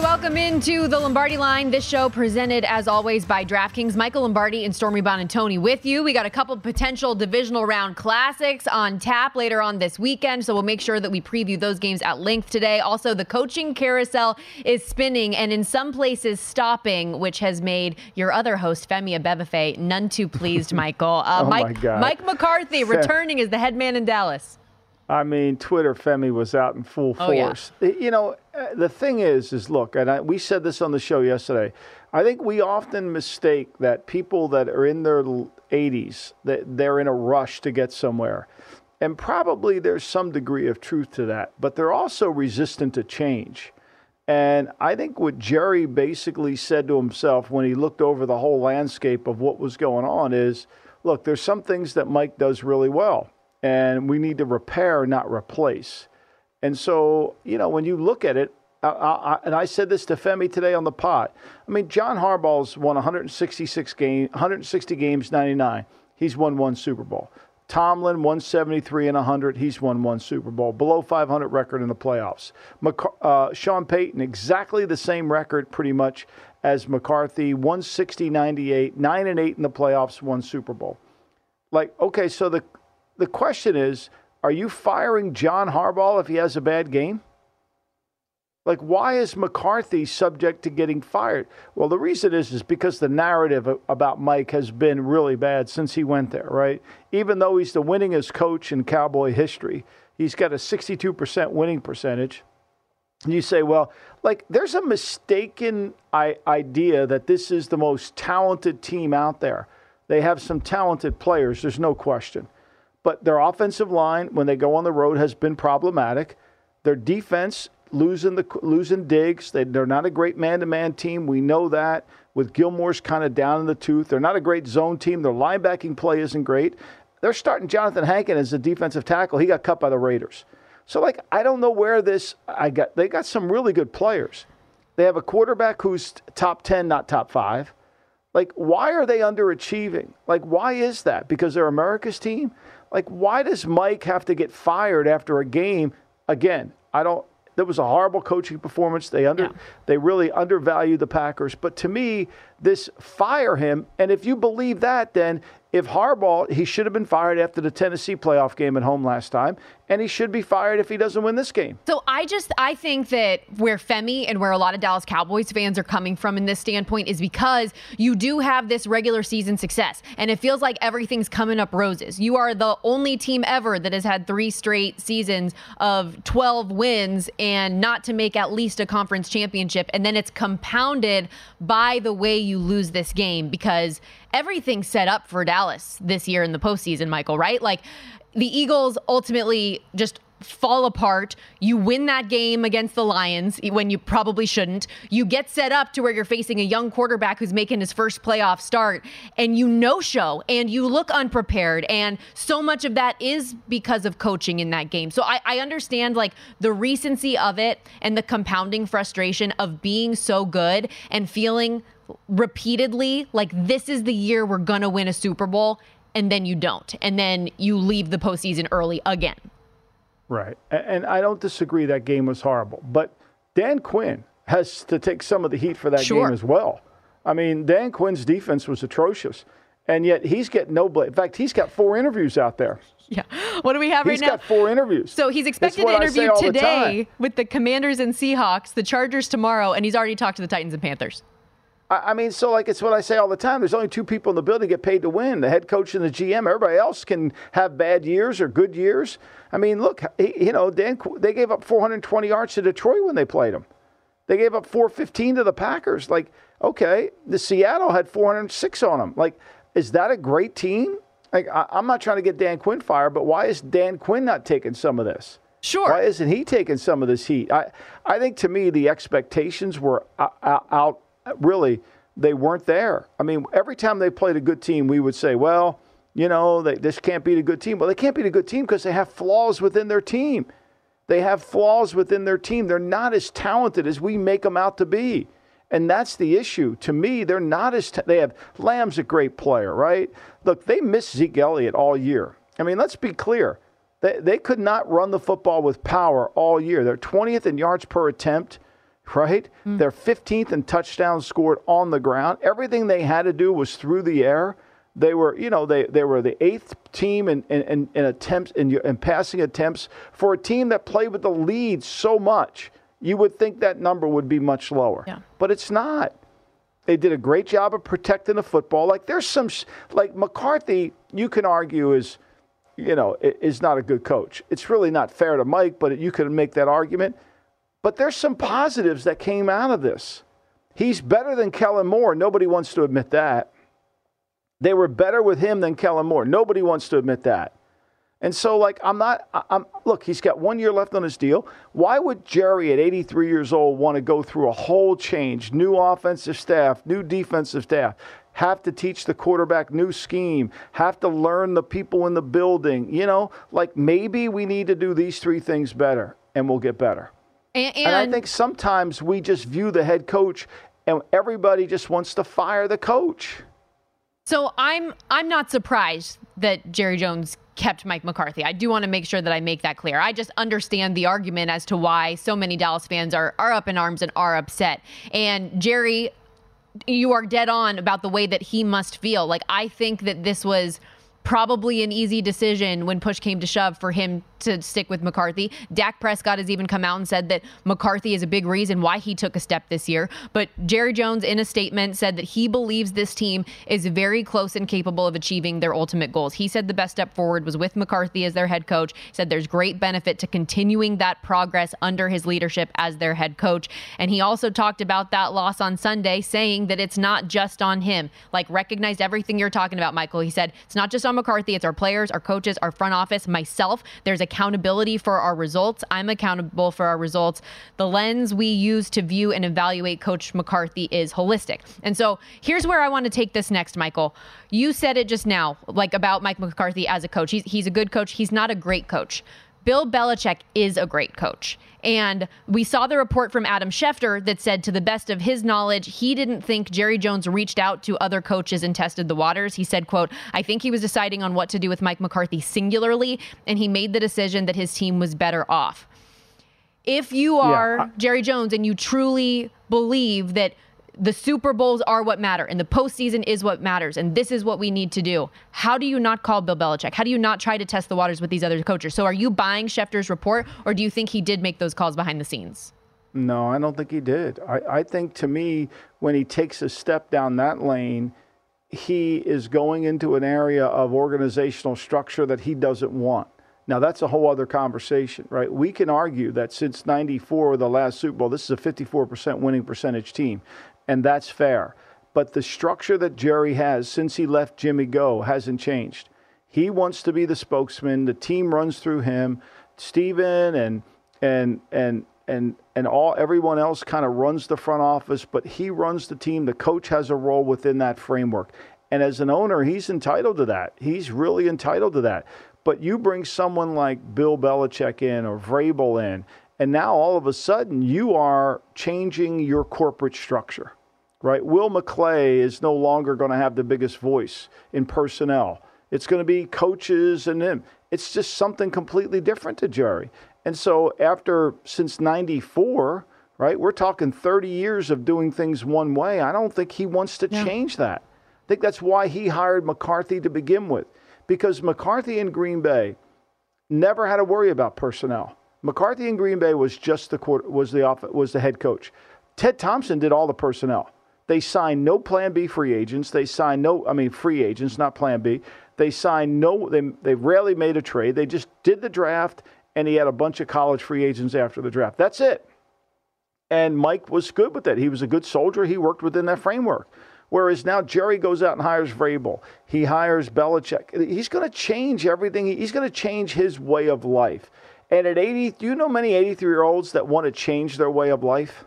What's going on, everybody? Welcome into the Lombardi line. This show presented, as always, by DraftKings. Michael Lombardi and Stormy Buonantony with you. We got a couple potential divisional round classics on tap later on this weekend, so we'll make sure that we preview those games at length today. Also, the coaching carousel is spinning and in some places stopping, which has made your other host, Femi Abebefe, none too pleased, Michael. Uh, Oh, my Mike, God. Mike McCarthy returning as the head man in Dallas. I mean, Twitter Femi was out in full Oh, yeah. force. You know, uh, the thing is, is look, and I, we said this on the show yesterday. I think we often mistake that people that are in their 80s that they're in a rush to get somewhere, and probably there's some degree of truth to that. But they're also resistant to change. And I think what Jerry basically said to himself when he looked over the whole landscape of what was going on is look, there's some things that Mike does really well, and we need to repair, not replace. And so, you know, when you look at it, I, I, and I said this to Femi today on the pot. I mean, John Harbaugh's won 166 games, 160 games, 99. He's won one Super Bowl. Tomlin 173 and 100. He's won one Super Bowl. Below 500 record in the playoffs. McC- uh, Sean Payton exactly the same record pretty much as McCarthy. 160 98, nine and eight in the playoffs. One Super Bowl. Like okay, so the the question is, are you firing John Harbaugh if he has a bad game? Like, why is McCarthy subject to getting fired? Well, the reason is is because the narrative about Mike has been really bad since he went there, right? Even though he's the winningest coach in Cowboy history, he's got a 62% winning percentage. And you say, well, like, there's a mistaken I- idea that this is the most talented team out there. They have some talented players, there's no question. But their offensive line, when they go on the road, has been problematic. Their defense losing the losing Diggs. They, they're not a great man-to-man team. We know that. With Gilmore's kind of down in the tooth, they're not a great zone team. Their linebacking play isn't great. They're starting Jonathan Hankin as a defensive tackle. He got cut by the Raiders. So like I don't know where this I got they got some really good players. They have a quarterback who's top 10, not top 5. Like why are they underachieving? Like why is that? Because they're America's team? Like why does Mike have to get fired after a game? Again, I don't that was a horrible coaching performance. They under they really undervalue the Packers. But to me, this fire him. And if you believe that, then if Harbaugh, he should have been fired after the Tennessee playoff game at home last time, and he should be fired if he doesn't win this game. So I just I think that where Femi and where a lot of Dallas Cowboys fans are coming from in this standpoint is because you do have this regular season success and it feels like everything's coming up roses. You are the only team ever that has had 3 straight seasons of 12 wins and not to make at least a conference championship and then it's compounded by the way lose this game because everything's set up for Dallas this year in the postseason, Michael, right? Like the Eagles ultimately just fall apart. You win that game against the Lions when you probably shouldn't. You get set up to where you're facing a young quarterback who's making his first playoff start and you no show and you look unprepared. And so much of that is because of coaching in that game. So I, I understand like the recency of it and the compounding frustration of being so good and feeling repeatedly like this is the year we're going to win a Super Bowl. And then you don't. And then you leave the postseason early again. Right. And I don't disagree that game was horrible. But Dan Quinn has to take some of the heat for that sure. game as well. I mean, Dan Quinn's defense was atrocious. And yet he's getting no blame. In fact, he's got four interviews out there. Yeah. What do we have he's right now? He's got four interviews. So he's expected to interview today the with the Commanders and Seahawks, the Chargers tomorrow, and he's already talked to the Titans and Panthers. I mean, so like it's what I say all the time. There's only two people in the building get paid to win: the head coach and the GM. Everybody else can have bad years or good years. I mean, look, you know, Dan, they gave up 420 yards to Detroit when they played them. They gave up 415 to the Packers. Like, okay, the Seattle had 406 on them. Like, is that a great team? Like, I, am not trying to get Dan Quinn fired, but why is Dan Quinn not taking some of this? Sure. Why isn't he taking some of this heat? I, I think to me the expectations were uh, uh, out, out really they weren't there. I mean, every time they played a good team, we would say, well, you know, they, this can't beat a good team. Well, they can't beat a good team because they have flaws within their team. They have flaws within their team. They're not as talented as we make them out to be. And that's the issue. To me, they're not as they have Lamb's a great player, right? Look, they missed Zeke Elliott all year. I mean, let's be clear. They, they could not run the football with power all year. They're 20th in yards per attempt right? Mm. They're 15th in touchdowns scored on the ground. Everything they had to do was through the air. They were, you know, they, they were the eighth team in, in, in attempts in, in passing attempts for a team that played with the lead so much. You would think that number would be much lower, yeah. but it's not. They did a great job of protecting the football. Like there's some, like McCarthy, you can argue is, you know, is not a good coach. It's really not fair to Mike, but you could make that argument. But there's some positives that came out of this. He's better than Kellen Moore. Nobody wants to admit that. They were better with him than Kellen Moore. Nobody wants to admit that. And so, like, I'm not, I'm, look, he's got one year left on his deal. Why would Jerry, at 83 years old, want to go through a whole change, new offensive staff, new defensive staff, have to teach the quarterback new scheme, have to learn the people in the building? You know, like, maybe we need to do these three things better and we'll get better. And, and, and I think sometimes we just view the head coach and everybody just wants to fire the coach. So I'm I'm not surprised that Jerry Jones kept Mike McCarthy. I do want to make sure that I make that clear. I just understand the argument as to why so many Dallas fans are are up in arms and are upset. And Jerry, you are dead on about the way that he must feel. Like I think that this was probably an easy decision when push came to shove for him to stick with McCarthy. Dak Prescott has even come out and said that McCarthy is a big reason why he took a step this year. But Jerry Jones, in a statement, said that he believes this team is very close and capable of achieving their ultimate goals. He said the best step forward was with McCarthy as their head coach. He said there's great benefit to continuing that progress under his leadership as their head coach. And he also talked about that loss on Sunday, saying that it's not just on him. Like, recognized everything you're talking about, Michael. He said it's not just on McCarthy, it's our players, our coaches, our front office, myself. There's a accountability for our results. I'm accountable for our results. The lens we use to view and evaluate Coach McCarthy is holistic. And so here's where I want to take this next, Michael. You said it just now, like about Mike McCarthy as a coach. He's, he's a good coach. He's not a great coach. Bill Belichick is a great coach. And we saw the report from Adam Schefter that said, to the best of his knowledge, he didn't think Jerry Jones reached out to other coaches and tested the waters. He said, quote, I think he was deciding on what to do with Mike McCarthy singularly, and he made the decision that his team was better off. If you are yeah. Jerry Jones and you truly believe that the Super Bowls are what matter and the postseason is what matters and this is what we need to do. How do you not call Bill Belichick? How do you not try to test the waters with these other coaches? So are you buying Schefter's report or do you think he did make those calls behind the scenes? No, I don't think he did. I, I think to me, when he takes a step down that lane, he is going into an area of organizational structure that he doesn't want. Now, that's a whole other conversation, right? We can argue that since 94, the last Super Bowl, this is a 54% winning percentage team and that's fair. But the structure that Jerry has since he left Jimmy Go hasn't changed. He wants to be the spokesman. The team runs through him. Stephen and and and and and all everyone else kind of runs the front office, but he runs the team. The coach has a role within that framework. And as an owner, he's entitled to that. He's really entitled to that. But you bring someone like Bill Belichick in or Vrabel in, and now all of a sudden you are changing your corporate structure, right? Will McClay is no longer going to have the biggest voice in personnel. It's going to be coaches and him. It's just something completely different to Jerry. And so after since 94, right? We're talking 30 years of doing things one way. I don't think he wants to yeah. change that. I think that's why he hired McCarthy to begin with because McCarthy in Green Bay never had to worry about personnel. McCarthy in Green Bay was just the was the off, was the head coach. Ted Thompson did all the personnel. They signed no Plan B free agents. They signed no, I mean, free agents, not Plan B. They signed no. They they rarely made a trade. They just did the draft, and he had a bunch of college free agents after the draft. That's it. And Mike was good with that. He was a good soldier. He worked within that framework. Whereas now Jerry goes out and hires Vrabel. He hires Belichick. He's going to change everything. He's going to change his way of life. And at 80, do you know many 83 year olds that want to change their way of life?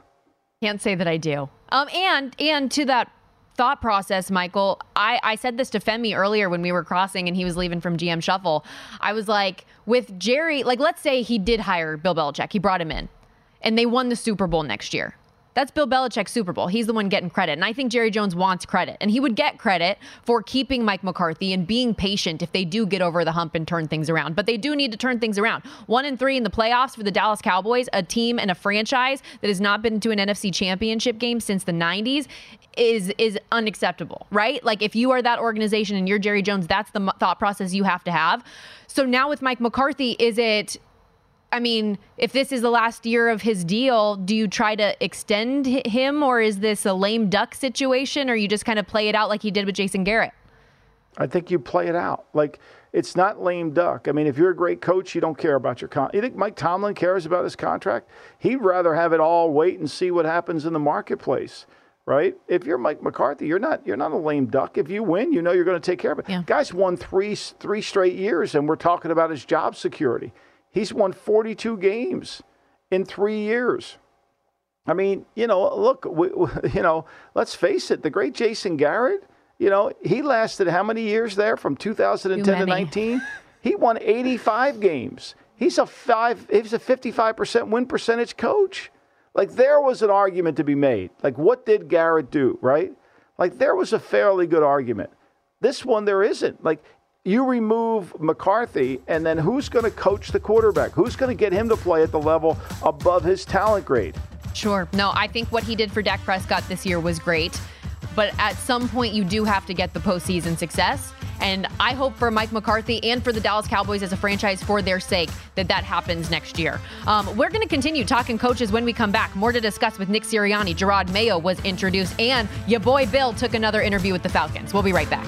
Can't say that I do. Um, and and to that thought process, Michael, I, I said this to Femi earlier when we were crossing and he was leaving from GM Shuffle. I was like, with Jerry, like let's say he did hire Bill Belichick, he brought him in, and they won the Super Bowl next year. That's Bill Belichick's Super Bowl. He's the one getting credit. And I think Jerry Jones wants credit. And he would get credit for keeping Mike McCarthy and being patient if they do get over the hump and turn things around. But they do need to turn things around. One and three in the playoffs for the Dallas Cowboys, a team and a franchise that has not been to an NFC championship game since the 90s is is unacceptable, right? Like if you are that organization and you're Jerry Jones, that's the thought process you have to have. So now with Mike McCarthy, is it I mean, if this is the last year of his deal, do you try to extend him or is this a lame duck situation or you just kind of play it out like he did with Jason Garrett? I think you play it out. Like it's not lame duck. I mean, if you're a great coach, you don't care about your con. You think Mike Tomlin cares about his contract? He'd rather have it all wait and see what happens in the marketplace, right? If you're Mike McCarthy, you're not you're not a lame duck. If you win, you know you're going to take care of it. Yeah. Guys won three three straight years, and we're talking about his job security. He's won 42 games in three years. I mean, you know, look, we, you know, let's face it, the great Jason Garrett, you know, he lasted how many years there from 2010 to 19? He won 85 games. He's a five. He's a 55% win percentage coach. Like there was an argument to be made. Like what did Garrett do, right? Like there was a fairly good argument. This one there isn't. Like you remove McCarthy, and then who's going to coach the quarterback? Who's going to get him to play at the level above his talent grade? Sure. No, I think what he did for Dak Prescott this year was great. But at some point, you do have to get the postseason success. And I hope for Mike McCarthy and for the Dallas Cowboys as a franchise for their sake that that happens next year. Um, we're going to continue talking coaches when we come back. More to discuss with Nick Sirianni. Gerard Mayo was introduced, and your boy Bill took another interview with the Falcons. We'll be right back.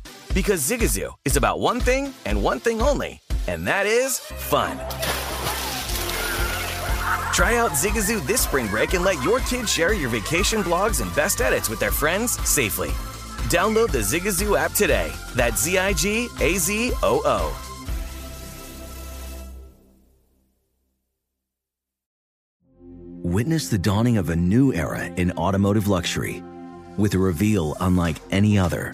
Because Zigazoo is about one thing and one thing only, and that is fun. Try out Zigazoo this spring break and let your kids share your vacation blogs and best edits with their friends safely. Download the Zigazoo app today. That's Z I G A Z O O. Witness the dawning of a new era in automotive luxury with a reveal unlike any other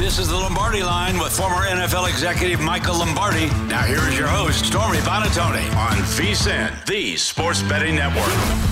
This is the Lombardi line with former NFL executive Michael Lombardi. Now here is your host, Stormy Buonantony on VSIN, the sports betting network.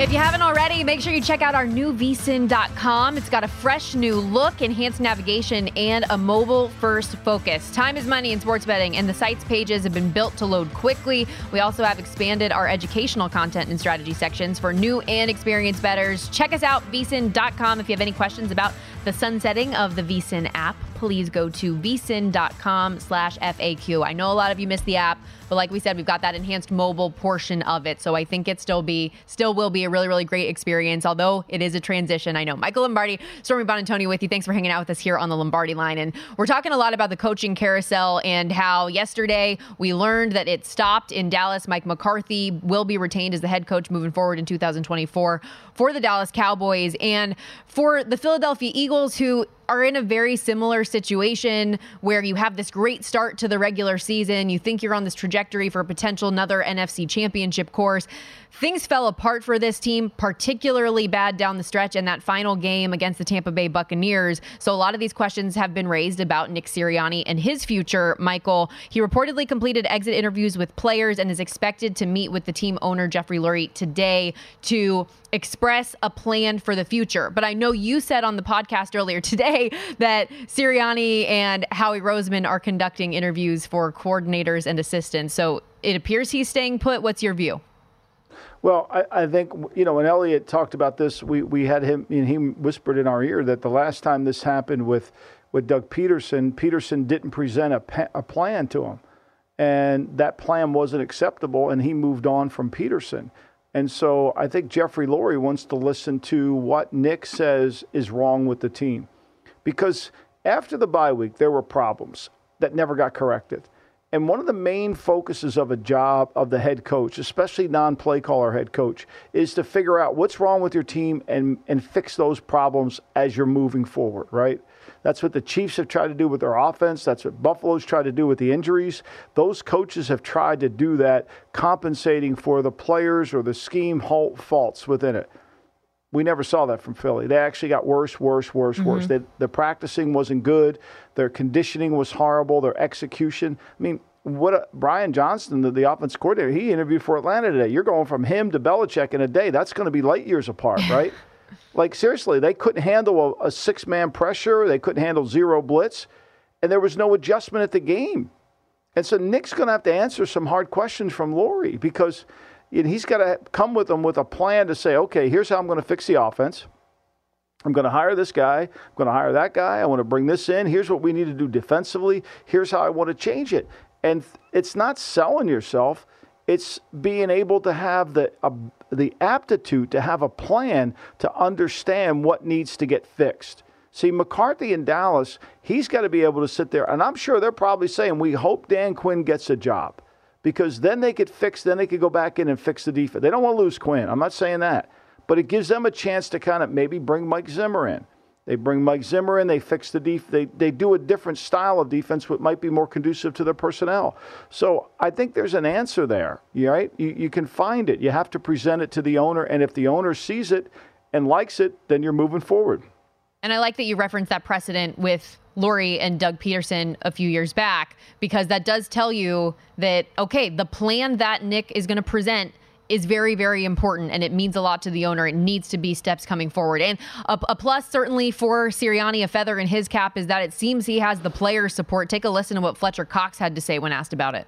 If you haven't already, make sure you check out our new vsin.com. It's got a fresh new look, enhanced navigation, and a mobile first focus. Time is money in sports betting, and the site's pages have been built to load quickly. We also have expanded our educational content and strategy sections for new and experienced bettors. Check us out, vsin.com. If you have any questions about the sunsetting of the vsin app, please go to vsin.com slash FAQ. I know a lot of you missed the app, but like we said, we've got that enhanced mobile portion of it. So I think it still be still will be a really, really great experience, although it is a transition. I know. Michael Lombardi, Stormy Buonantony with you. Thanks for hanging out with us here on the Lombardi line. And we're talking a lot about the coaching carousel and how yesterday we learned that it stopped in Dallas. Mike McCarthy will be retained as the head coach moving forward in 2024 for the Dallas Cowboys and for the Philadelphia Eagles, who are in a very similar situation where you have this great start to the regular season. You think you're on this trajectory for a potential another NFC championship course. Things fell apart for this team, particularly bad down the stretch in that final game against the Tampa Bay Buccaneers. So a lot of these questions have been raised about Nick Sirianni and his future. Michael, he reportedly completed exit interviews with players and is expected to meet with the team owner Jeffrey Lurie today to express a plan for the future. But I know you said on the podcast earlier today that Sirianni and Howie Roseman are conducting interviews for coordinators and assistants. So it appears he's staying put. What's your view? Well, I, I, think you know when Elliot talked about this, we, we had him and he whispered in our ear that the last time this happened with with Doug Pederson, Pederson didn't present a, a plan to him, and that plan wasn't acceptable, and he moved on from Pederson. And so I think Jeffrey Lurie wants to listen to what Nick says is wrong with the team, because after the bye week there were problems that never got corrected. And one of the main focuses of a job of the head coach, especially non play caller head coach, is to figure out what's wrong with your team and, and fix those problems as you're moving forward, right? That's what the Chiefs have tried to do with their offense. That's what Buffalo's tried to do with the injuries. Those coaches have tried to do that, compensating for the players or the scheme faults within it. We never saw that from Philly. They actually got worse, worse, worse, mm-hmm. worse. They, the practicing wasn't good. Their conditioning was horrible. Their execution. I mean, what a, Brian Johnson, the, the offense coordinator, he interviewed for Atlanta today. You're going from him to Belichick in a day. That's going to be light years apart, right? like seriously, they couldn't handle a, a six man pressure. They couldn't handle zero blitz, and there was no adjustment at the game. And so Nick's going to have to answer some hard questions from Lurie because and he's got to come with them with a plan to say, okay, here's how I'm going to fix the offense. I'm going to hire this guy. I'm going to hire that guy. I want to bring this in. Here's what we need to do defensively. Here's how I want to change it. And it's not selling yourself. It's being able to have the uh, the aptitude to have a plan to understand what needs to get fixed. See, McCarthy in Dallas, he's got to be able to sit there, and I'm sure they're probably saying, "We hope Dan Quinn gets a job." Because then they could fix, then they could go back in and fix the defense. They don't want to lose Quinn. I'm not saying that. But it gives them a chance to kind of maybe bring Mike Zimmer in. They bring Mike Zimmer in, they fix the def- they they do a different style of defense which might be more conducive to their personnel. So I think there's an answer there. Right? You you can find it. You have to present it to the owner, and if the owner sees it and likes it, then you're moving forward. And I like that you referenced that precedent with Lurie and Doug Pederson a few years back because that does tell you that okay, the plan that Nick is going to present is very, very important and it means a lot to the owner. It needs to be steps coming forward. And a, a plus, certainly, for Sirianni, a feather in his cap is that it seems he has the player support. Take a listen to what Fletcher Cox had to say when asked about it.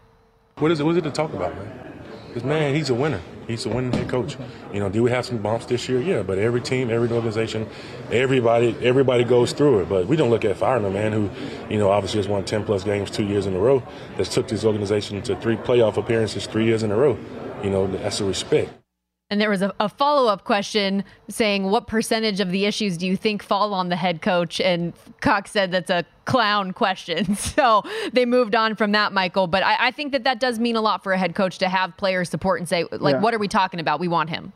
What is it? What is it to talk about, man? Because man, he's a winner. He's a winning head coach. You know, do we have some bumps this year? Yeah, but every team, every organization, everybody, everybody goes through it. But we don't look at firing a man who, you know, obviously has won 10 plus games two years in a row. That's took this organization to three playoff appearances three years in a row. You know, that's a respect. And there was a, a follow up question saying, What percentage of the issues do you think fall on the head coach? And Cox said that's a clown question. So they moved on from that, Michael. But I, I think that that does mean a lot for a head coach to have players support and say, like, Yeah. what are we talking about? We want him.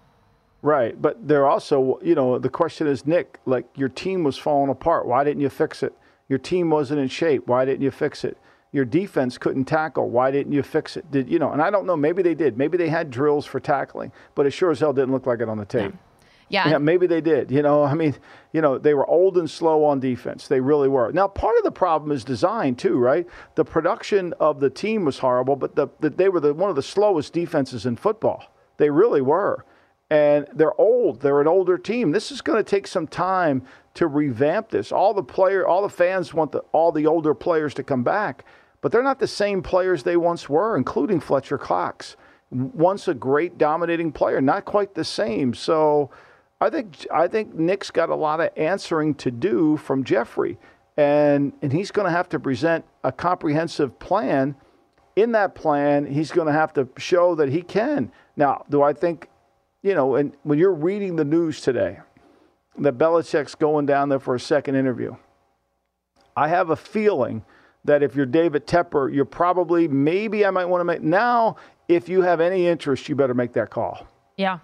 Right, but they're also, you know, the question is, Nick, like your team was falling apart. Why didn't you fix it? Your team wasn't in shape. Why didn't you fix it? Your defense couldn't tackle. Why didn't you fix it? Did you know? And I don't know. Maybe they did. Maybe they had drills for tackling, but it sure as hell didn't look like it on the tape. Yeah. Yeah, maybe they did. You know, I mean, you know, they were old and slow on defense. They really were. Now, part of the problem is design too, right? The production of the team was horrible, but the, the they were the, one of the slowest defenses in football. They really were. And they're old. They're an older team. This is going to take some time to revamp this. All the player, all the fans want the, all the older players to come back, but they're not the same players they once were, including Fletcher Cox. Once a great dominating player, not quite the same. So, I think I think Nick's got a lot of answering to do from Jeffrey, and and he's going to have to present a comprehensive plan. In that plan, he's going to have to show that he can. Now, do I think, you know, and when you're reading the news today, that Belichick's going down there for a second interview, I have a feeling that if you're David Tepper, you're probably maybe I might want to make now. If you have any interest, you better make that call. Yeah.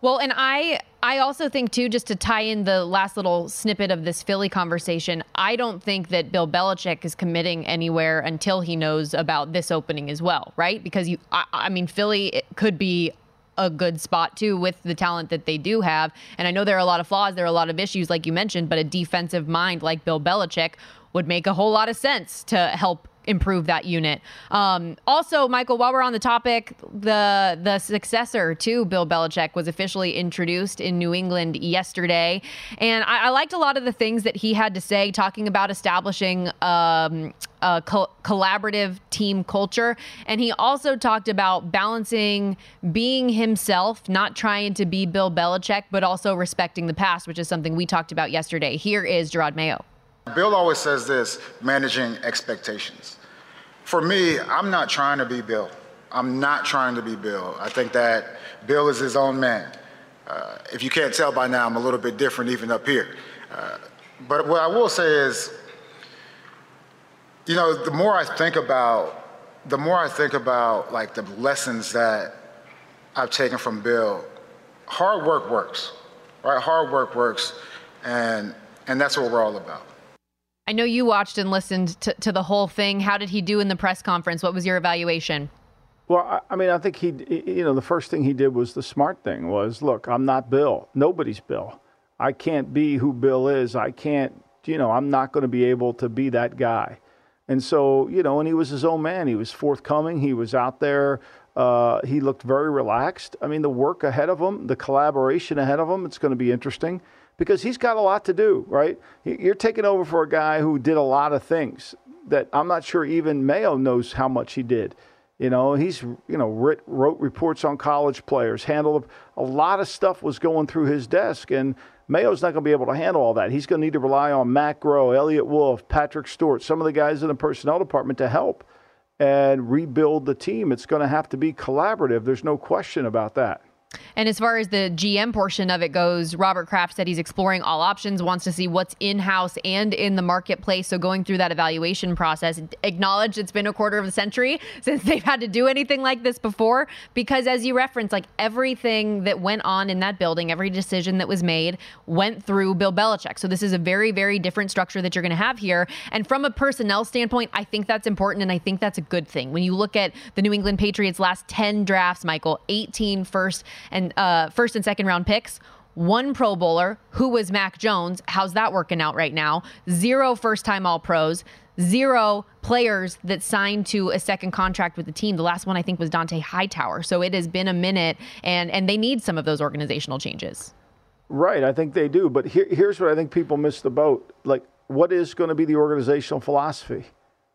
Well, and I I also think too, just to tie in the last little snippet of this Philly conversation, I don't think that Bill Belichick is committing anywhere until he knows about this opening as well, right? Because you, I, I mean, Philly could be a good spot too with the talent that they do have, and I know there are a lot of flaws, there are a lot of issues, like you mentioned, but a defensive mind like Bill Belichick would make a whole lot of sense to help improve that unit. Um, also, Michael, while we're on the topic, the the successor to Bill Belichick was officially introduced in New England yesterday, and I, I liked a lot of the things that he had to say, talking about establishing. Um, a co- collaborative team culture. And he also talked about balancing being himself, not trying to be Bill Belichick, but also respecting the past, which is something we talked about yesterday. Here is Gerard Mayo. Bill always says this managing expectations. For me, I'm not trying to be Bill. I'm not trying to be Bill. I think that Bill is his own man. Uh, if you can't tell by now, I'm a little bit different even up here. Uh, but what I will say is, you know, the more I think about, the more I think about like the lessons that I've taken from Bill, hard work works, right? Hard work works, and and that's what we're all about. I know you watched and listened to, to the whole thing. How did he do in the press conference? What was your evaluation? Well, I, I mean, I think he, you know, the first thing he did was the smart thing was, look, I'm not Bill. Nobody's Bill. I can't be who Bill is. I can't, you know, I'm not going to be able to be that guy. And so, you know, and he was his own man. He was forthcoming. He was out there. Uh, he looked very relaxed. I mean, the work ahead of him, the collaboration ahead of him, it's going to be interesting because he's got a lot to do, right? You're taking over for a guy who did a lot of things that I'm not sure even Mayo knows how much he did. You know, he's you know writ, wrote reports on college players, handled a lot of stuff was going through his desk, and Mayo's not going to be able to handle all that. He's going to need to rely on Matt Groh, Eliot Wolf, Patrick Stewart, some of the guys in the personnel department to help and rebuild the team. It's going to have to be collaborative. There's no question about that. And as far as the GM portion of it goes, Robert Kraft said he's exploring all options, wants to see what's in house and in the marketplace. So going through that evaluation process, acknowledge it's been a quarter of a century since they've had to do anything like this before. Because as you referenced, like everything that went on in that building, every decision that was made went through Bill Belichick. So this is a very, very different structure that you're going to have here. And from a personnel standpoint, I think that's important and I think that's a good thing. When you look at the New England Patriots' last 10 drafts, Michael, 18 first and uh, first and second round picks. one Pro Bowler, who was Mac Jones. How's that working out right now? Zero first time All Pros, zero players that signed to a second contract with the team. The last one I think was Dont'a Hightower. So it has been a minute, and and they need some of those organizational changes. Right, I think they do. But here, here's what I think people miss the boat. Like, what is going to be the organizational philosophy?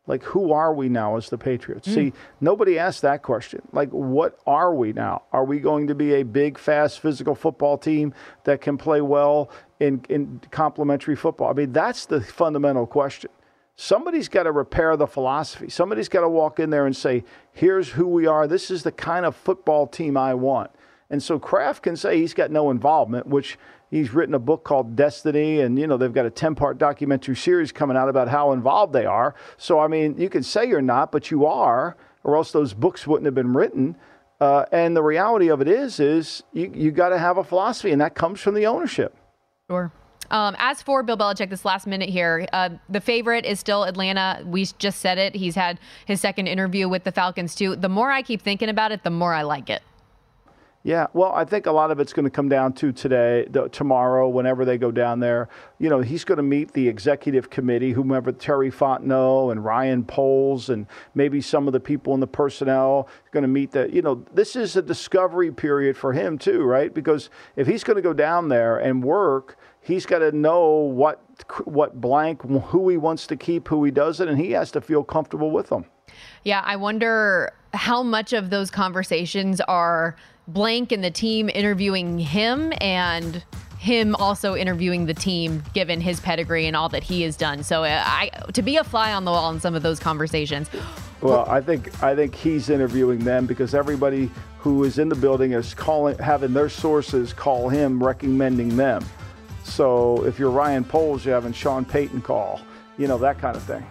Like, who are we now as the Patriots? Mm. See, nobody asked that question. Like, what are we now? Are we going to be a big, fast, physical football team that can play well in, in complementary football? I mean, that's the fundamental question. Somebody's got to repair the philosophy. Somebody's got to walk in there and say, here's who we are. This is the kind of football team I want. And so Kraft can say he's got no involvement, which he's written a book called Destiny, and you know they've got a ten-part documentary series coming out about how involved they are. So I mean, you can say you're not, but you are, or else those books wouldn't have been written. Uh, and the reality of it is, is you you got to have a philosophy, and that comes from the ownership. Sure. Um, as for Bill Belichick, this last minute here, uh, the favorite is still Atlanta. We just said it. He's had his second interview with the Falcons too. The more I keep thinking about it, the more I like it. Yeah, well, I think a lot of it's going to come down to today, the, tomorrow, whenever they go down there. You know, he's going to meet the executive committee, whomever Terry Fontenot and Ryan Poles, and maybe some of the people in the personnel going to meet that. You know, this is a discovery period for him too, right? Because if he's going to go down there and work, he's got to know what what blank, who he wants to keep, who he doesn't, and he has to feel comfortable with them. Yeah, I wonder how much of those conversations are Blank and the team interviewing him and him also interviewing the team given his pedigree and all that he has done. So uh, I to be a fly on the wall in some of those conversations. Well, I think I think he's interviewing them because everybody who is in the building is calling having their sources call him recommending them. So if you're Ryan Poles, you're having Sean Payton call, you know, that kind of thing.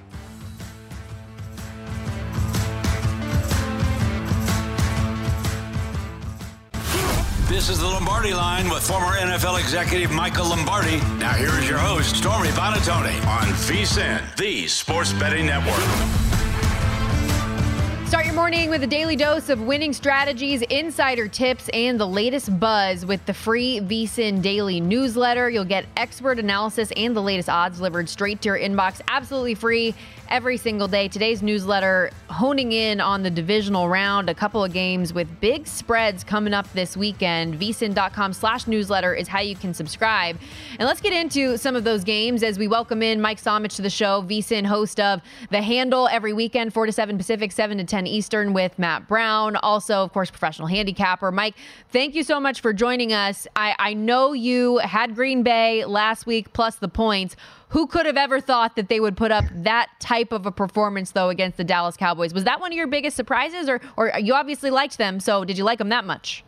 This is the Lombardi line with former NFL executive Michael Lombardi. Now, here is your host, Stormy Buonantony, on VSIN, the Sports Betting Network. Start your morning with a daily dose of winning strategies, insider tips, and the latest buzz with the free VSIN daily newsletter. You'll get expert analysis and the latest odds delivered straight to your inbox, absolutely free every single day. Today's newsletter honing in on the divisional round, a couple of games with big spreads coming up this weekend. vsin.com slash newsletter is how you can subscribe. And let's get into some of those games as we welcome in Mike Somich to the show, vsin host of The Handle every weekend, 4 to 7 Pacific, 7 to 10 Eastern with Matt Brown. Also, of course, professional handicapper. Mike, thank you so much for joining us. I, I know you had Green Bay last week plus the points. Who could have ever thought that they would put up that type of a performance though against the Dallas Cowboys? Was that one of your biggest surprises, or or you obviously liked them? So did you like them that much?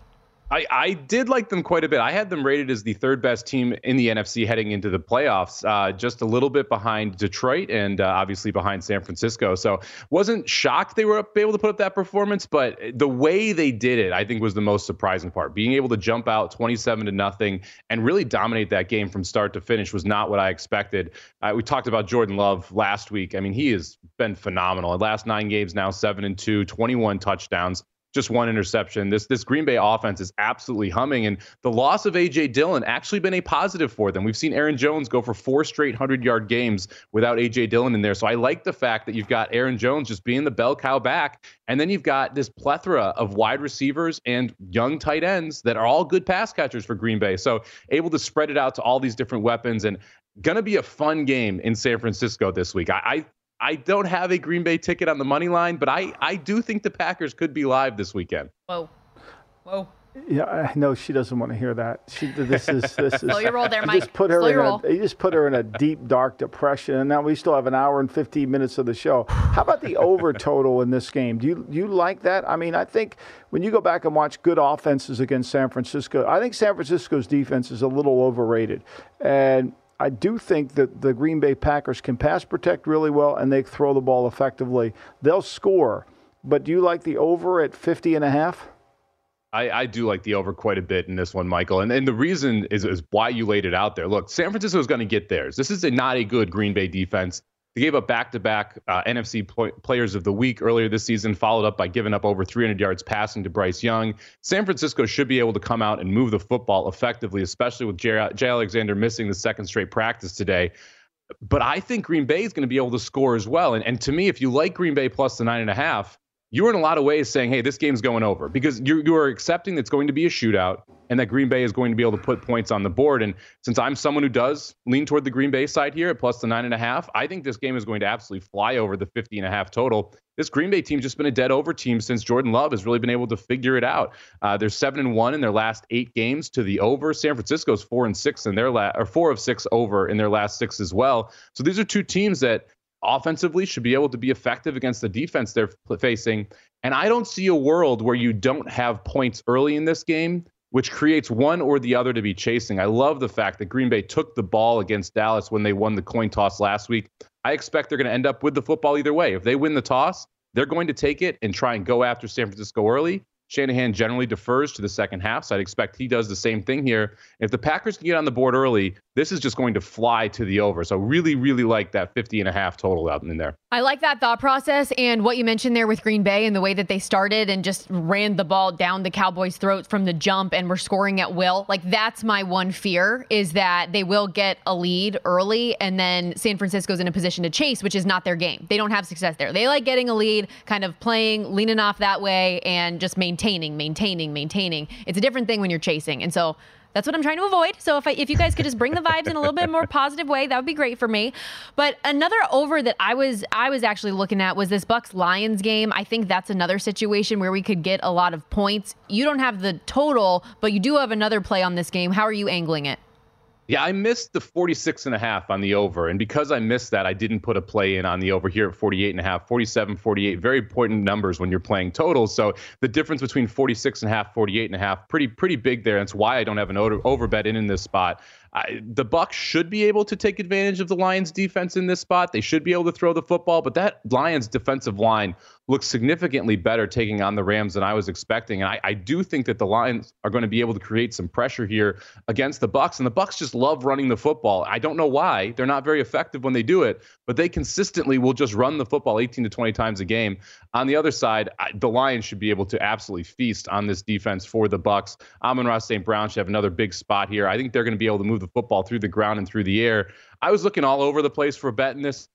I, I did like them quite a bit. I had them rated as the third best team in the NFC heading into the playoffs, uh, just a little bit behind Detroit and uh, obviously behind San Francisco. So wasn't shocked they were able to put up that performance, but the way they did it, I think, was the most surprising part. Being able to jump out 27 to nothing and really dominate that game from start to finish was not what I expected. Uh, we talked about Jordan Love last week. I mean, he has been phenomenal. Last nine games now, seven and two, 21 touchdowns just one interception. This this Green Bay offense is absolutely humming, and the loss of AJ Dillon actually been a positive for them. We've seen Aaron Jones go for four straight hundred yard games without AJ Dillon in there. So I like the fact that you've got Aaron Jones just being the bell cow back, and then you've got this plethora of wide receivers and young tight ends that are all good pass catchers for Green Bay. So able to spread it out to all these different weapons and gonna be a fun game in San Francisco this week. I, I I don't have a Green Bay ticket on the money line, but I, I do think the Packers could be live this weekend. Whoa. Whoa. Yeah, I know she doesn't want to hear that. She, this is this is. Slow your roll there, Mike. Just put her Slow in a, you just put her in a deep dark depression, and now we still have an hour and fifteen minutes of the show. How about the over total in this game? Do you do you like that? I mean, I think when you go back and watch good offenses against San Francisco, I think San Francisco's defense is a little overrated, and I do think that the Green Bay Packers can pass protect really well and they throw the ball effectively. They'll score. But do you like the over at 50 and a half? I, I do like the over quite a bit in this one, Michael. And, and the reason is, is why you laid it out there. Look, San Francisco is going to get theirs. This is a, not a good Green Bay defense. They gave up back-to-back uh, NFC players of the week earlier this season, followed up by giving up over 300 yards passing to Bryce Young. San Francisco should be able to come out and move the football effectively, especially with Jay, Jay Alexander missing the second straight practice today. But I think Green Bay is going to be able to score as well. And, and to me, if you like Green Bay plus the nine and a half, you're in a lot of ways saying, hey, this game's going over because you're, you are accepting it's going to be a shootout and that Green Bay is going to be able to put points on the board. And since I'm someone who does lean toward the Green Bay side here at plus the nine and a half, I think this game is going to absolutely fly over the 50 and a half total. This Green Bay team just been a dead over team since Jordan Love has really been able to figure it out. Uh, they're seven and one in their last eight games to the over. San Francisco's four and six in their last, or four of six over in their last six as well. So these are two teams that offensively should be able to be effective against the defense they're facing. And I don't see a world where you don't have points early in this game, which creates one or the other to be chasing. I love the fact that Green Bay took the ball against Dallas when they won the coin toss last week. I expect they're going to end up with the football either way. If they win the toss, they're going to take it and try and go after San Francisco early. Shanahan generally defers to the second half, so I'd expect he does the same thing here. If the Packers can get on the board early, this is just going to fly to the over. So really, really like that 50 and a half total out in there. I like that thought process and what you mentioned there with Green Bay and the way that they started and just ran the ball down the Cowboys' throats from the jump and were scoring at will. Like that's my one fear is that they will get a lead early and then San Francisco's in a position to chase, which is not their game. They don't have success there. They like getting a lead, kind of playing, leaning off that way and just maintaining, maintaining, maintaining. It's a different thing when you're chasing. And so that's what I'm trying to avoid. So if I, if you guys could just bring the vibes in a little bit more positive way, that would be great for me. But another over that I was I was actually looking at was this Bucks Lions game. I think that's another situation where we could get a lot of points. You don't have the total, but you do have another play on this game. How are you angling it? Yeah, I missed the 46 and a half on the over. And because I missed that, I didn't put a play in on the over here at 48 and a half, 47, 48, very important numbers when you're playing totals. So the difference between 46 and a half, 48 and a half, pretty, pretty big there. That's why I don't have an over, bet in in this spot. I, the Bucks should be able to take advantage of the Lions defense in this spot. They should be able to throw the football, but that Lions defensive line looks significantly better taking on the Rams than I was expecting. And I, I do think that the Lions are going to be able to create some pressure here against the Bucks. And the Bucks just love running the football. I don't know why. They're not very effective when they do it, but they consistently will just run the football 18 to 20 times a game. On the other side, I, the Lions should be able to absolutely feast on this defense for the Bucks. Amon-Ra St. Brown should have another big spot here. I think they're going to be able to move the football through the ground and through the air. I was looking all over the place for a bet in this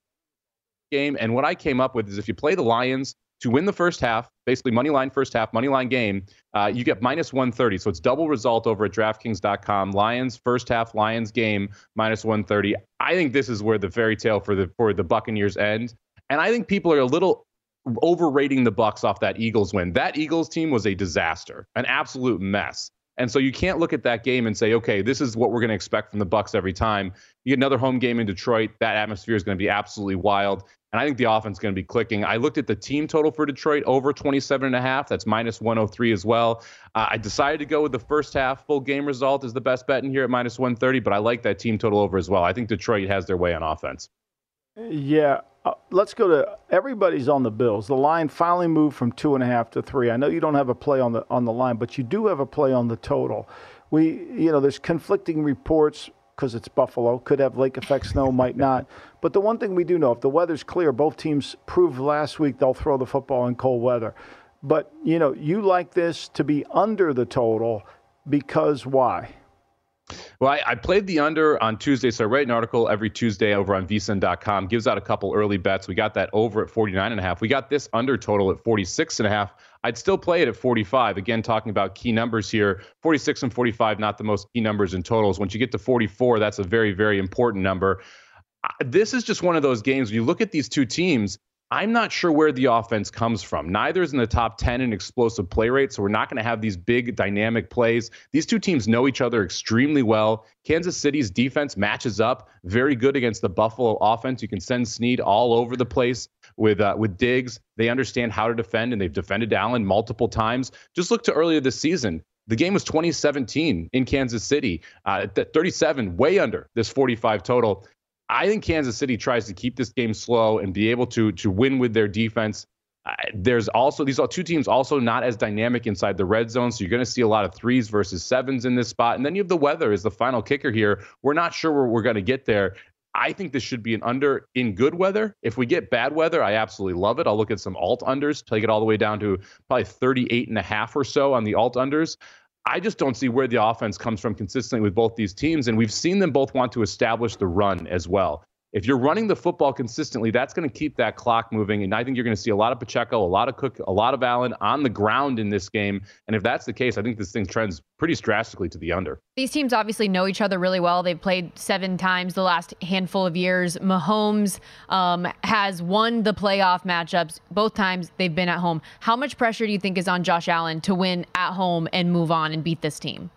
game, and what I came up with is if you play the Lions to win the first half, basically money line first half, money line game, uh, you get minus 130. So it's double result over at DraftKings.com. Lions first half, Lions game minus 130. I think this is where the fairy tale for the for the Buccaneers end, and I think people are a little overrating the Bucks off that Eagles win. That Eagles team was a disaster, an absolute mess. And so you can't look at that game and say, okay, this is what we're going to expect from the Bucks every time. You get another home game in Detroit. That atmosphere is going to be absolutely wild. And I think the offense is going to be clicking. I looked at the team total for Detroit over 27 and a half. That's minus 103 as well. Uh, I decided to go with the first half full game result as the best bet in here at minus 130, but I like that team total over as well. I think Detroit has their way on offense. Yeah, uh, let's go to everybody's on the Bills. The line finally moved from two and a half to three. I know you don't have a play on the on the line, but you do have a play on the total. We, you know, there's conflicting reports because it's Buffalo. Could have lake effect snow, might not. But the one thing we do know, if the weather's clear, both teams proved last week they'll throw the football in cold weather. But you know, you like this to be under the total because why? Well, I, I, played the under on Tuesday, so I write an article every Tuesday over on vsin.com. Gives out a couple early bets. We got that over at 49 and a half. We got this under total at 46 and a half. I'd still play it at 45. Again, talking about key numbers here. 46 and 45, not the most key numbers in totals. Once you get to 44, that's a very, very important number. This is just one of those games. When you look at these two teams, I'm not sure where the offense comes from. Neither is in the top 10 in explosive play rate, so we're not going to have these big dynamic plays. These two teams know each other extremely well. Kansas City's defense matches up very good against the Buffalo offense. You can send Sneed all over the place with uh, with Diggs. They understand how to defend, and they've defended Allen multiple times. Just look to earlier this season. The game was 2017 in Kansas City, uh, 37, way under this 45 total. I think Kansas City tries to keep this game slow and be able to to win with their defense. Uh, there's also these are two teams also not as dynamic inside the red zone, so you're going to see a lot of threes versus sevens in this spot. And then you have the weather as the final kicker here. We're not sure where we're going to get there. I think this should be an under in good weather. If we get bad weather, I absolutely love it. I'll look at some alt unders, take it all the way down to probably 38 and a half or so on the alt unders. I just don't see where the offense comes from consistently with both these teams. And we've seen them both want to establish the run as well if you're running the football consistently, that's going to keep that clock moving. And I think you're going to see a lot of Pacheco, a lot of Cook, a lot of Allen on the ground in this game. And if that's the case, I think this thing trends pretty drastically to the under. These teams obviously know each other really well. They've played seven times the last handful of years. Mahomes um, has won the playoff matchups both times they've been at home. How much pressure do you think is on Josh Allen to win at home and move on and beat this team?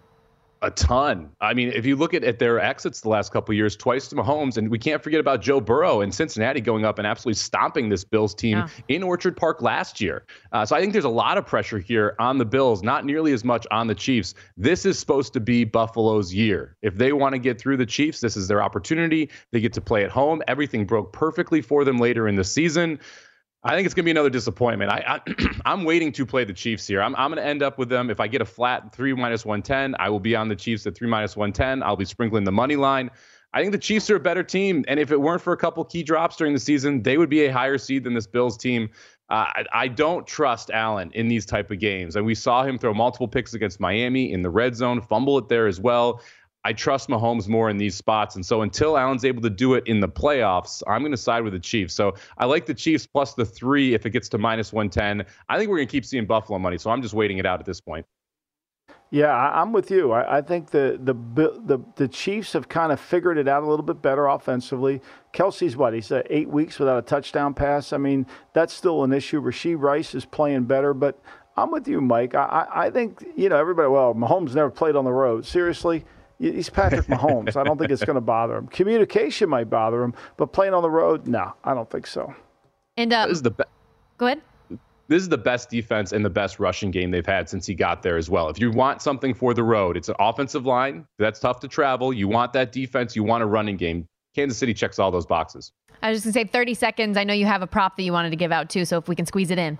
A ton. I mean, if you look at, at their exits the last couple years, twice to Mahomes, and we can't forget about Joe Burrow and Cincinnati going up and absolutely stomping this Bills team yeah. in Orchard Park last year. Uh, so I think there's a lot of pressure here on the Bills, not nearly as much on the Chiefs. This is supposed to be Buffalo's year. If they want to get through the Chiefs, this is their opportunity. They get to play at home. Everything broke perfectly for them later in the season. I think it's going to be another disappointment. I, I am waiting to play the Chiefs here. I'm I'm going to end up with them. If I get a flat three minus one ten, I will be on the Chiefs at three minus one ten. I'll be sprinkling the money line. I think the Chiefs are a better team, and if it weren't for a couple key drops during the season, they would be a higher seed than this Bills team. Uh, I, I, don't trust Allen in these type of games, and we saw him throw multiple picks against Miami in the red zone, fumble it there as well. I trust Mahomes more in these spots. And so until Allen's able to do it in the playoffs, I'm going to side with the Chiefs. So I like the Chiefs plus the three if it gets to minus 110. I think we're going to keep seeing Buffalo money. So I'm just waiting it out at this point. Yeah, I'm with you. I, think the, the the the Chiefs have kind of figured it out a little bit better offensively. Kelce's what? He's uh, eight weeks without a touchdown pass. I mean, that's still an issue. Rashee Rice is playing better, but I'm with you, Mike. I, I think you know everybody. Well, Mahomes never played on the road. Seriously, He's Patrick Mahomes. I don't think it's going to bother him. Communication might bother him, but playing on the road, no, I don't think so. And uh, this is the be- go ahead. This is the best defense and the best rushing game they've had since he got there as well. If you want something for the road, it's an offensive line that's tough to travel. You want that defense. You want a running game. Kansas City checks all those boxes. I was just gonna say 30 seconds. I know you have a prop that you wanted to give out too, so if we can squeeze it in.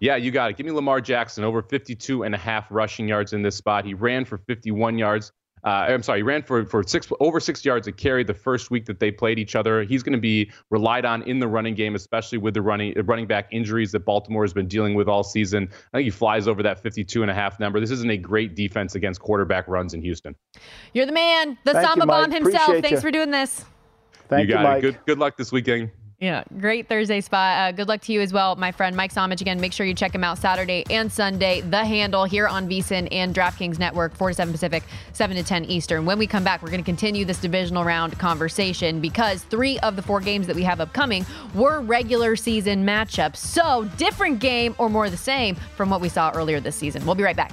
Yeah, you got it. Give me Lamar Jackson over 52 and a half rushing yards in this spot. He ran for 51 yards. Uh, I'm sorry, he ran for, for six over six yards a carry the first week that they played each other. He's going to be relied on in the running game, especially with the running running back injuries that Baltimore has been dealing with all season. I think he flies over that 52 and a half number. This isn't a great defense against quarterback runs in Houston. You're the man, the Thank Samba you, Bomb himself. Appreciate Thanks you. for doing this. Thank you got you, Mike. it. Good good luck this weekend. Yeah, great Thursday spot. Uh, good luck to you as well, my friend Mike Somich. Again, make sure you check him out Saturday and Sunday. The handle here on VSIN and DraftKings Network, 4 to 7 Pacific, 7 to 10 Eastern. When we come back, we're going to continue this divisional round conversation because three of the four games that we have upcoming were regular season matchups. So, different game or more the same from what we saw earlier this season. We'll be right back.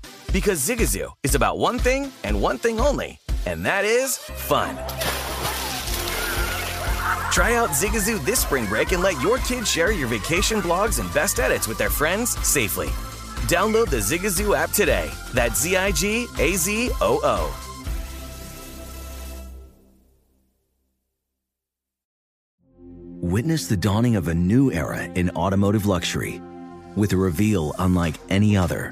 Because Zigazoo is about one thing and one thing only, and that is fun. Try out Zigazoo this spring break and let your kids share your vacation blogs and best edits with their friends safely. Download the Zigazoo app today. That's Z I G A Z O O. Witness the dawning of a new era in automotive luxury with a reveal unlike any other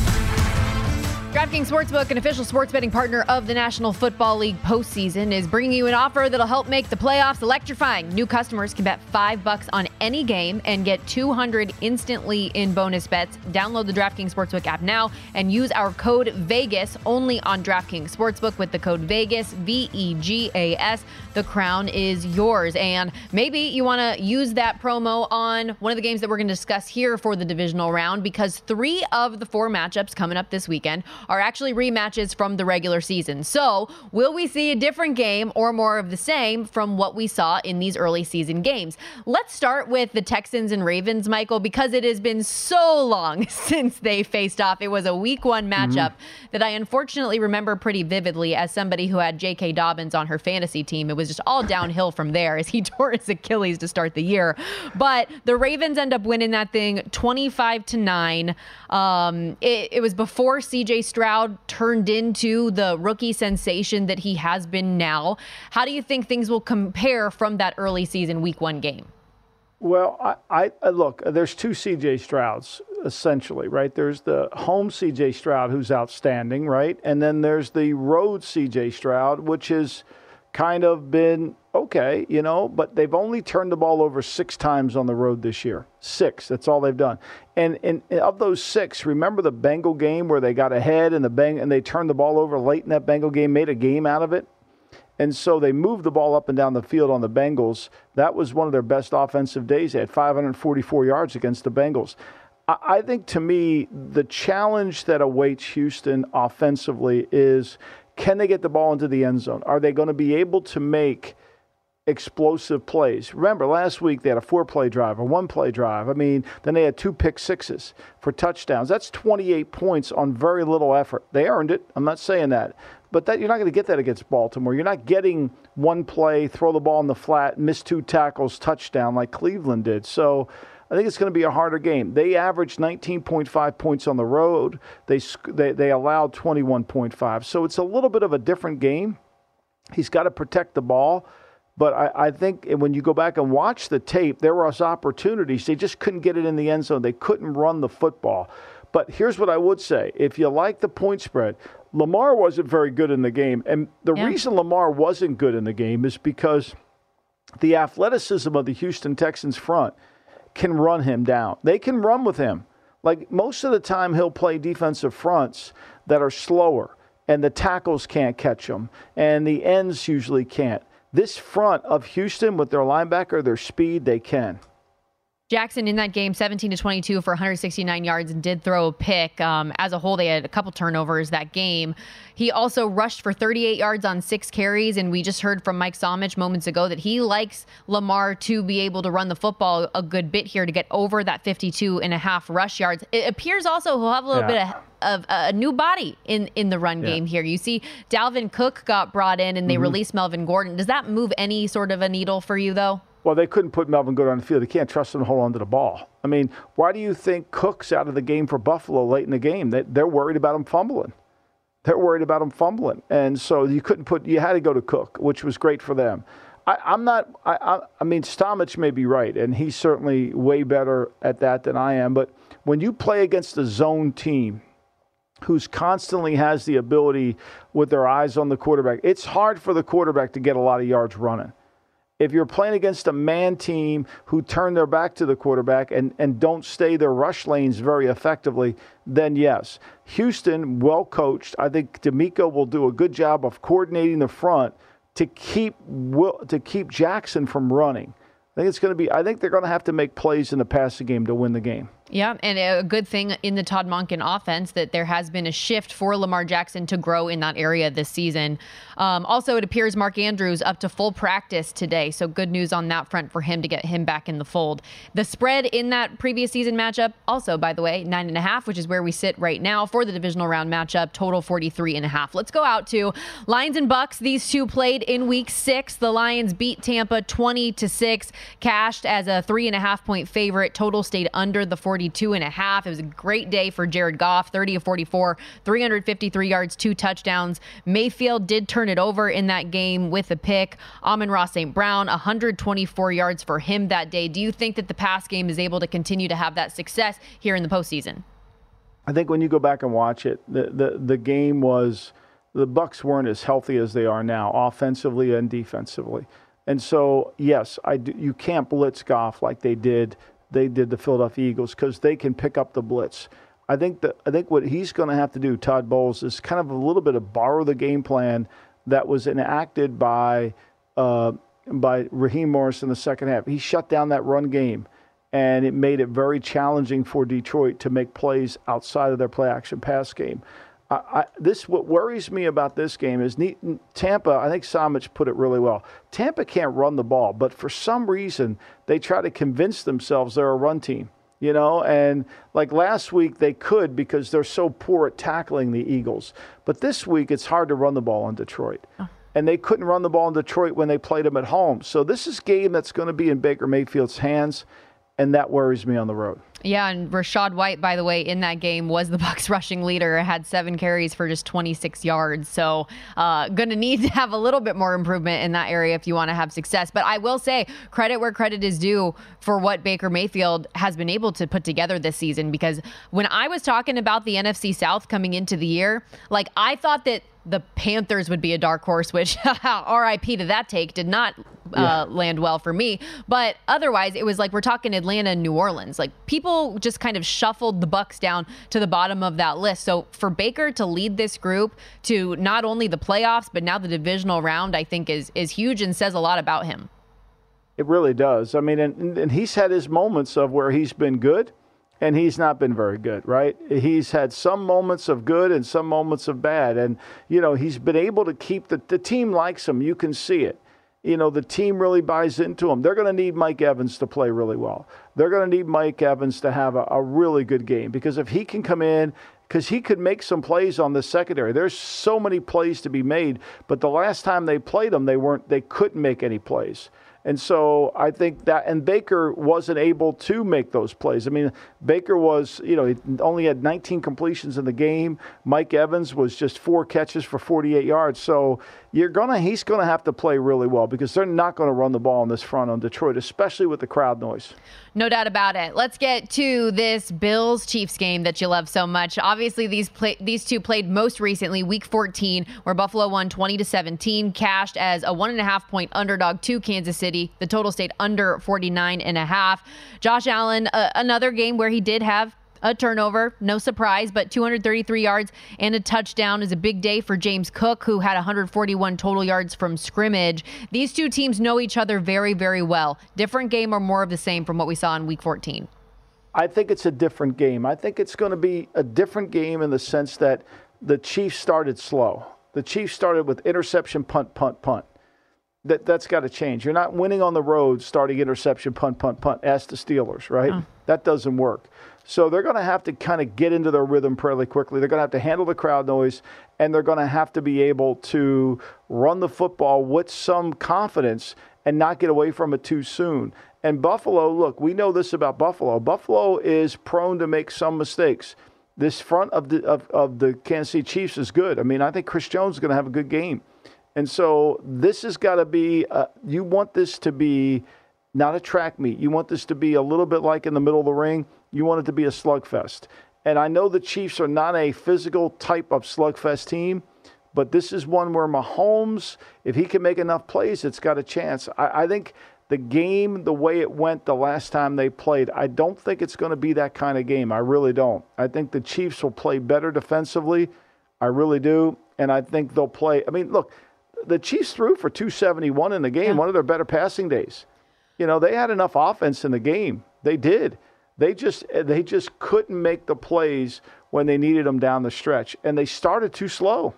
DraftKings Sportsbook, an official sports betting partner of the National Football League postseason, is bringing you an offer that'll help make the playoffs electrifying. New customers can bet five bucks on any game and get 200 instantly in bonus bets. Download the DraftKings Sportsbook app now and use our code VEGAS only on DraftKings Sportsbook with the code VEGAS, V E G A S. The crown is yours. And maybe you want to use that promo on one of the games that we're going to discuss here for the divisional round because three of the four matchups coming up this weekend are actually rematches from the regular season. So, will we see a different game or more of the same from what we saw in these early season games? Let's start with the Texans and Ravens, Michael, because it has been so long since they faced off. It was a week one matchup mm-hmm. that I unfortunately remember pretty vividly as somebody who had J.K. Dobbins on her fantasy team. It was just all downhill from there as he tore his Achilles to start the year. But the Ravens end up winning that thing 25 to 9. Um, it, it was before CJ Stroud turned into the rookie sensation that he has been now. How do you think things will compare from that early season week one game? Well, I, I, uh, look. Uh, there's two C.J. Strouds essentially, right? There's the home C.J. Stroud who's outstanding, right, and then there's the road C.J. Stroud, which is kind of been okay, you know, but they've only turned the ball over six times on the road this year. Six. That's all they've done. And, and, of those six, remember the Bengal game where they got ahead and the Bang and they turned the ball over late in that Bengal game, made a game out of it. And so they moved the ball up and down the field on the Bengals. That was one of their best offensive days. They had 544 yards against the Bengals. I think to me, the challenge that awaits Houston offensively is can they get the ball into the end zone? Are they going to be able to make explosive plays. Remember, last week they had a four play drive, a one play drive. I mean, then they had two pick sixes for touchdowns. That's 28 points on very little effort. They earned it. I'm not saying that. But that you're not going to get that against Baltimore. You're not getting one play, throw the ball in the flat, miss two tackles, touchdown like Cleveland did. So I think it's going to be a harder game. They averaged 19.5 points on the road. They they, they allowed 21.5. So it's a little bit of a different game. He's got to protect the ball. But I, I, think when you go back and watch the tape, there was opportunities. They just couldn't get it in the end zone. They couldn't run the football. But here's what I would say: if you like the point spread, Lamar wasn't very good in the game, and the yeah. reason Lamar wasn't good in the game is because the athleticism of the Houston Texans front can run him down. They can run with him. Like most of the time, he'll play defensive fronts that are slower, and the tackles can't catch them, and the ends usually can't. This front of Houston with their linebacker, their speed, they can. Jackson in that game, 17 to 22 for 169 yards and did throw a pick. Um, as a whole, they had a couple turnovers that game. He also rushed for 38 yards on six carries. And we just heard from Mike Somich moments ago that he likes Lamar to be able to run the football a good bit here to get over that 52 and a half rush yards. It appears also he'll have a little yeah. bit of of a new body in in the run yeah. game here. You see, Dalvin Cook got brought in, and they mm-hmm. released Melvin Gordon. Does that move any sort of a needle for you, though? Well, they couldn't put Melvin Gordon on the field. They can't trust him to hold on to the ball. I mean, why do you think Cook's out of the game for Buffalo late in the game? They, they're worried about him fumbling. They're worried about him fumbling, and so you couldn't put. You had to go to Cook, which was great for them. I, am not. I, I, I mean, Somich may be right, and he's certainly way better at that than I am. But when you play against a zone team, who's constantly has the ability with their eyes on the quarterback, it's hard for the quarterback to get a lot of yards running If you're playing against a man team who turn their back to the quarterback and, and don't stay their rush lanes very effectively, then yes. Houston, well coached. I think DeMeco will do a good job of coordinating the front to keep to keep Jackson from running. I think it's going to be. I think they're going to have to make plays in the passing game to win the game. Yeah, and a good thing in the Todd Monken offense that there has been a shift for Lamar Jackson to grow in that area this season. Um, also, it appears Mark Andrews up to full practice today, so good news on that front for him to get him back in the fold. The spread in that previous season matchup, also by the way, nine and a half, which is where we sit right now for the divisional round matchup. Total 43 and a half. Let's go out to Lions and Bucks. These two played in Week Six. The Lions beat Tampa 20 to six, cashed as a three and a half point favorite. Total stayed under the 40. 42 and a half. It was a great day for Jared Goff, 30 of 44, 353 yards, two touchdowns. Mayfield did turn it over in that game with a pick. Amon-Ra St. Brown, 124 yards for him that day. Do you think that the pass game is able to continue to have that success here in the postseason? I think when you go back and watch it, the, the, the game was the Bucks weren't as healthy as they are now, offensively and defensively. And so, yes, I do, you can't blitz Goff like they did they did the Philadelphia Eagles because they can pick up the blitz. I think that I think what he's going to have to do, Todd Bowles, is kind of a little bit of borrow the game plan that was enacted by uh, by Raheem Morris in the second half. He shut down that run game, and it made it very challenging for Detroit to make plays outside of their play action pass game. I, I, this what worries me about this game is Tampa. I think Somich put it really well. Tampa can't run the ball, but for some reason they try to convince themselves they're a run team. You know, and like last week they could because they're so poor at tackling the Eagles. But this week it's hard to run the ball in Detroit. Oh. And they couldn't run the ball in Detroit when they played them at home. So this is a game that's going to be in Baker Mayfield's hands and that worries me on the road. Yeah, and Rachaad White, by the way, in that game was the Bucks rushing leader. Had seven carries for just 26 yards. So, uh, to need to have a little bit more improvement in that area if you want to have success. But I will say credit where credit is due for what Baker Mayfield has been able to put together this season. Because when I was talking about the NFC South coming into the year, like I thought that the Panthers would be a dark horse, which RIP to that take did not uh, yeah. land well for me. But otherwise, it was like we're talking Atlanta and New Orleans. Like people just kind of shuffled the Bucks down to the bottom of that list. So for Baker to lead this group to not only the playoffs but now the divisional round, I think is is huge and says a lot about him. It really does. I mean, and, and he's had his moments of where he's been good and he's not been very good, right? He's had some moments of good and some moments of bad. And, you know, he's been able to keep the, the team likes him. You can see it. You know, the team really buys into him. They're going to need Mike Evans to play really well. They're going to need Mike Evans to have a, a really good game because if he can come in, because he could make some plays on the secondary. There's so many plays to be made, but the last time they played them, they weren't. They couldn't make any plays. And so I think that, and Baker wasn't able to make those plays. I mean, Baker was, you know, he only had 19 completions in the game. Mike Evans was just four catches for 48 yards. So you're gonna, he's gonna have to play really well because they're not gonna run the ball on this front on Detroit, especially with the crowd noise. No doubt about it. Let's get to this Bills Chiefs game that you love so much. Obviously, these play, these two played most recently, Week 14, where Buffalo won 20 to 17, cashed as a one and a half point underdog to Kansas City. The total stayed under 49 and a half. Josh Allen, uh, another game where he did have a turnover, no surprise, but 233 yards and a touchdown is a big day for James Cook, who had 141 total yards from scrimmage. These two teams know each other very, very well. Different game or more of the same from what we saw in week 14? I think it's a different game. I think it's going to be a different game in the sense that the Chiefs started slow. The Chiefs started with interception, punt, punt, punt. That that's got to change. You're not winning on the road starting interception, punt, punt, punt. Ask the Steelers, right? Oh. That doesn't work. So they're going to have to kind of get into their rhythm fairly quickly. They're going to have to handle the crowd noise, and they're going to have to be able to run the football with some confidence and not get away from it too soon. And Buffalo, look, we know this about Buffalo. Buffalo is prone to make some mistakes. This front of the of, of the Kansas City Chiefs is good. I mean, I think Chris Jones is going to have a good game. And so this has got to be. Uh, you want this to be not a track meet. You want this to be a little bit like in the middle of the ring. You want it to be a slugfest. And I know the Chiefs are not a physical type of slugfest team, But this is one where Mahomes, if he can make enough plays, it's got a chance. I, I think the game, the way it went the last time they played, I don't think it's going to be that kind of game. I really don't. I think the Chiefs will play better defensively. I really do. And I think they'll play. I mean, look, the Chiefs threw for 271 in the game, yeah. one of their better passing days. You know, they had enough offense in the game. They did. They just they just couldn't make the plays when they needed them down the stretch, and they started too slow.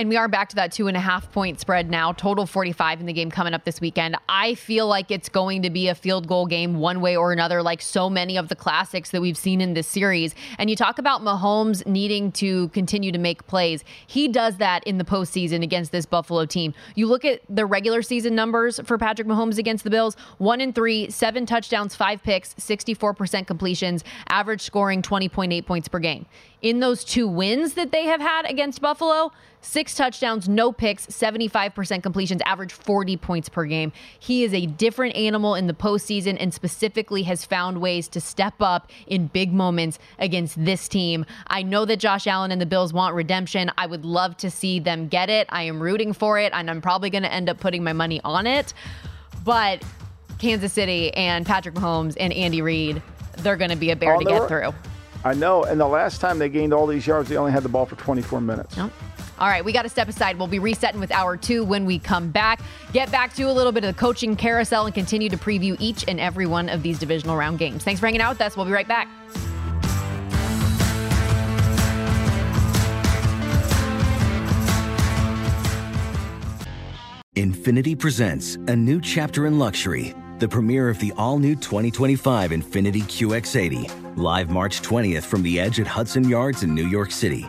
And we are back to that two and a half point spread now, total 45 in the game coming up this weekend. I feel like it's going to be a field goal game one way or another, like so many of the classics that we've seen in this series. And you talk about Mahomes needing to continue to make plays. He does that in the postseason against this Buffalo team. You look at the regular season numbers for Patrick Mahomes against the Bills one and three, seven touchdowns, five picks, 64% completions, average scoring 20.8 points per game in those two wins that they have had against Buffalo, six touchdowns, no picks, 75% completions, average 40 points per game. He is a different animal in the postseason and specifically has found ways to step up in big moments against this team. I know that Josh Allen and the Bills want redemption. I would love to see them get it. I am rooting for it, and I'm probably going to end up putting my money on it. But Kansas City and Patrick Mahomes and Andy Reid, they're going to be a bear to get through. I know. And the last time they gained all these yards, they only had the ball for 24 minutes. All right, we got to step aside. We'll be resetting with hour two when we come back. Get back to a little bit of the coaching carousel and continue to preview each and every one of these divisional round games. Thanks for hanging out with us. We'll be right back. Infiniti presents a new chapter in luxury, the premiere of the all new 2025 Infiniti QX80 Live March 20th from the edge at Hudson Yards in New York City,